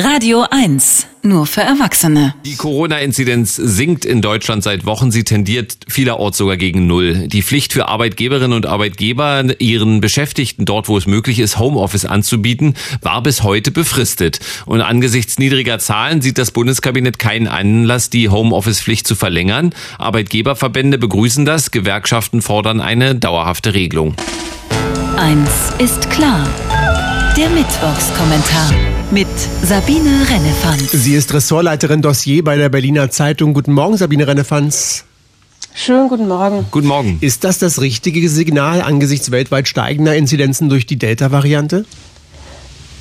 Radio 1, nur für Erwachsene. Die Corona-Inzidenz sinkt in Deutschland seit Wochen. Sie tendiert vielerorts sogar gegen Null. Die Pflicht für Arbeitgeberinnen und Arbeitgeber, ihren Beschäftigten dort, wo es möglich ist, Homeoffice anzubieten, war bis heute befristet. Und angesichts niedriger Zahlen sieht das Bundeskabinett keinen Anlass, die Homeoffice-Pflicht zu verlängern. Arbeitgeberverbände begrüßen das, Gewerkschaften fordern eine dauerhafte Regelung. Eins ist klar. Der Mittwochskommentar mit Sabine Rennefanz. Sie ist Ressortleiterin Dossier bei der Berliner Zeitung. Guten Morgen, Sabine Rennefanz. Schönen guten Morgen. Guten Morgen. Ist das das richtige Signal angesichts weltweit steigender Inzidenzen durch die Delta-Variante?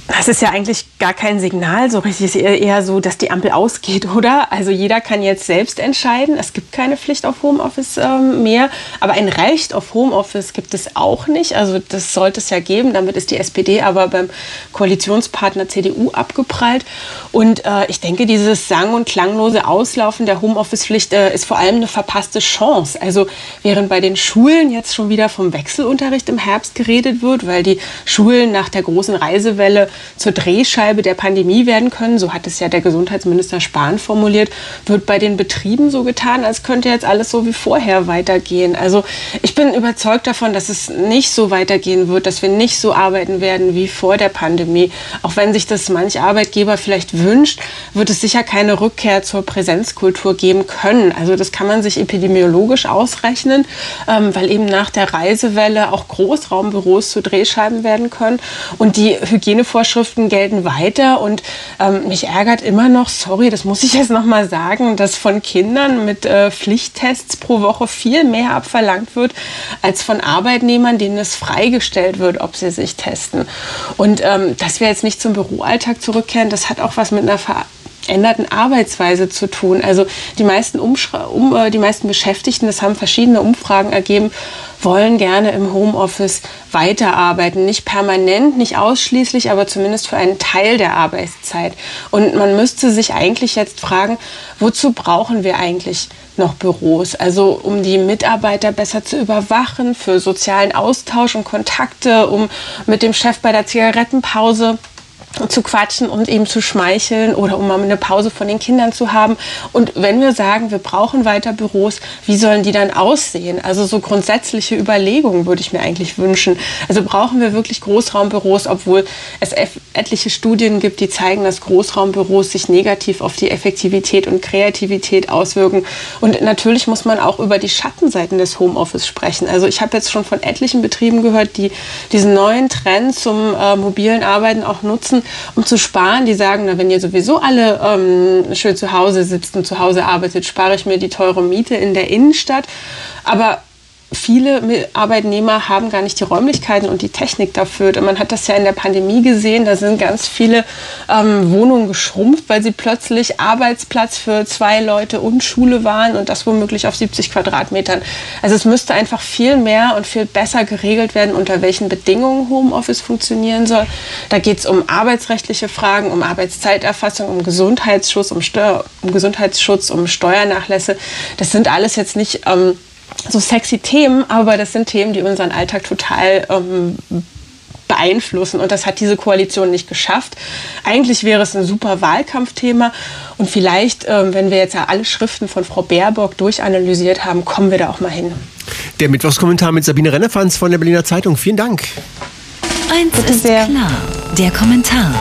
Das ist ja eigentlich gar kein Signal, so richtig. Es ist eher so, dass die Ampel ausgeht, oder? Also jeder kann jetzt selbst entscheiden. Es gibt keine Pflicht auf Homeoffice ähm, mehr, aber ein Recht auf Homeoffice gibt es auch nicht. Also das sollte es ja geben. Damit ist die SPD aber beim Koalitionspartner CDU abgeprallt. Und äh, ich denke, dieses sang- und klanglose Auslaufen der Homeoffice-Pflicht äh, ist vor allem eine verpasste Chance. Also während bei den Schulen jetzt schon wieder vom Wechselunterricht im Herbst geredet wird, weil die Schulen nach der großen Reisewelle zur Drehscheibe der Pandemie werden können, so hat es ja der Gesundheitsminister Spahn formuliert, wird bei den Betrieben so getan, als könnte jetzt alles so wie vorher weitergehen. Also ich bin überzeugt davon, dass es nicht so weitergehen wird, dass wir nicht so arbeiten werden wie vor der Pandemie. Auch wenn sich das manch Arbeitgeber vielleicht wünscht, wird es sicher keine Rückkehr zur Präsenzkultur geben können. Also das kann man sich epidemiologisch ausrechnen, ähm, weil eben nach der Reisewelle auch Großraumbüros zu Drehscheiben werden können und die Hygienevorschriften Vorschriften gelten weiter und ähm, mich ärgert immer noch, sorry, das muss ich jetzt noch mal sagen, dass von Kindern mit äh, Pflichttests pro Woche viel mehr abverlangt wird als von Arbeitnehmern, denen es freigestellt wird, ob sie sich testen. Und ähm, dass wir jetzt nicht zum Büroalltag zurückkehren, das hat auch was mit einer Ver änderten Arbeitsweise zu tun. Also die meisten, um, äh, die meisten Beschäftigten, das haben verschiedene Umfragen ergeben, wollen gerne im Homeoffice weiterarbeiten. Nicht permanent, nicht ausschließlich, aber zumindest für einen Teil der Arbeitszeit. Und man müsste sich eigentlich jetzt fragen, wozu brauchen wir eigentlich noch Büros? Also um die Mitarbeiter besser zu überwachen, für sozialen Austausch und Kontakte, um mit dem Chef bei der Zigarettenpause zu quatschen und eben zu schmeicheln oder um mal eine Pause von den Kindern zu haben. Und wenn wir sagen, wir brauchen weiter Büros, wie sollen die dann aussehen? Also so grundsätzliche Überlegungen würde ich mir eigentlich wünschen. Also brauchen wir wirklich Großraumbüros, obwohl es etliche Studien gibt, die zeigen, dass Großraumbüros sich negativ auf die Effektivität und Kreativität auswirken. Und natürlich muss man auch über die Schattenseiten des Homeoffice sprechen. Also ich habe jetzt schon von etlichen Betrieben gehört, die diesen neuen Trend zum äh, mobilen Arbeiten auch nutzen, um zu sparen. Die sagen, na, wenn ihr sowieso alle ähm, schön zu Hause sitzt und zu Hause arbeitet, spare ich mir die teure Miete in der Innenstadt. Aber viele Arbeitnehmer haben gar nicht die Räumlichkeiten und die Technik dafür. Und man hat das ja in der Pandemie gesehen, da sind ganz viele ähm, Wohnungen geschrumpft, weil sie plötzlich Arbeitsplatz für zwei Leute und Schule waren und das womöglich auf 70 Quadratmetern. Also es müsste einfach viel mehr und viel besser geregelt werden, unter welchen Bedingungen Homeoffice funktionieren soll. Da geht es um arbeitsrechtliche Fragen, um Arbeitszeiterfassung, um Gesundheitsschutz, um, Steuer, um Gesundheitsschutz, um Steuernachlässe. Das sind alles jetzt nicht ähm, so sexy Themen, aber das sind Themen, die unseren Alltag total ähm, beeinflussen. Und das hat diese Koalition nicht geschafft. Eigentlich wäre es ein super Wahlkampfthema. Und vielleicht, ähm, wenn wir jetzt ja alle Schriften von Frau Baerbock durchanalysiert haben, kommen wir da auch mal hin. Der Mittwochskommentar mit Sabine Rennefanz von der Berliner Zeitung. Vielen Dank. Eins Bitte ist sehr. klar. Der Kommentar.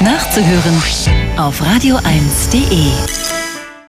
Nachzuhören auf radio1.de.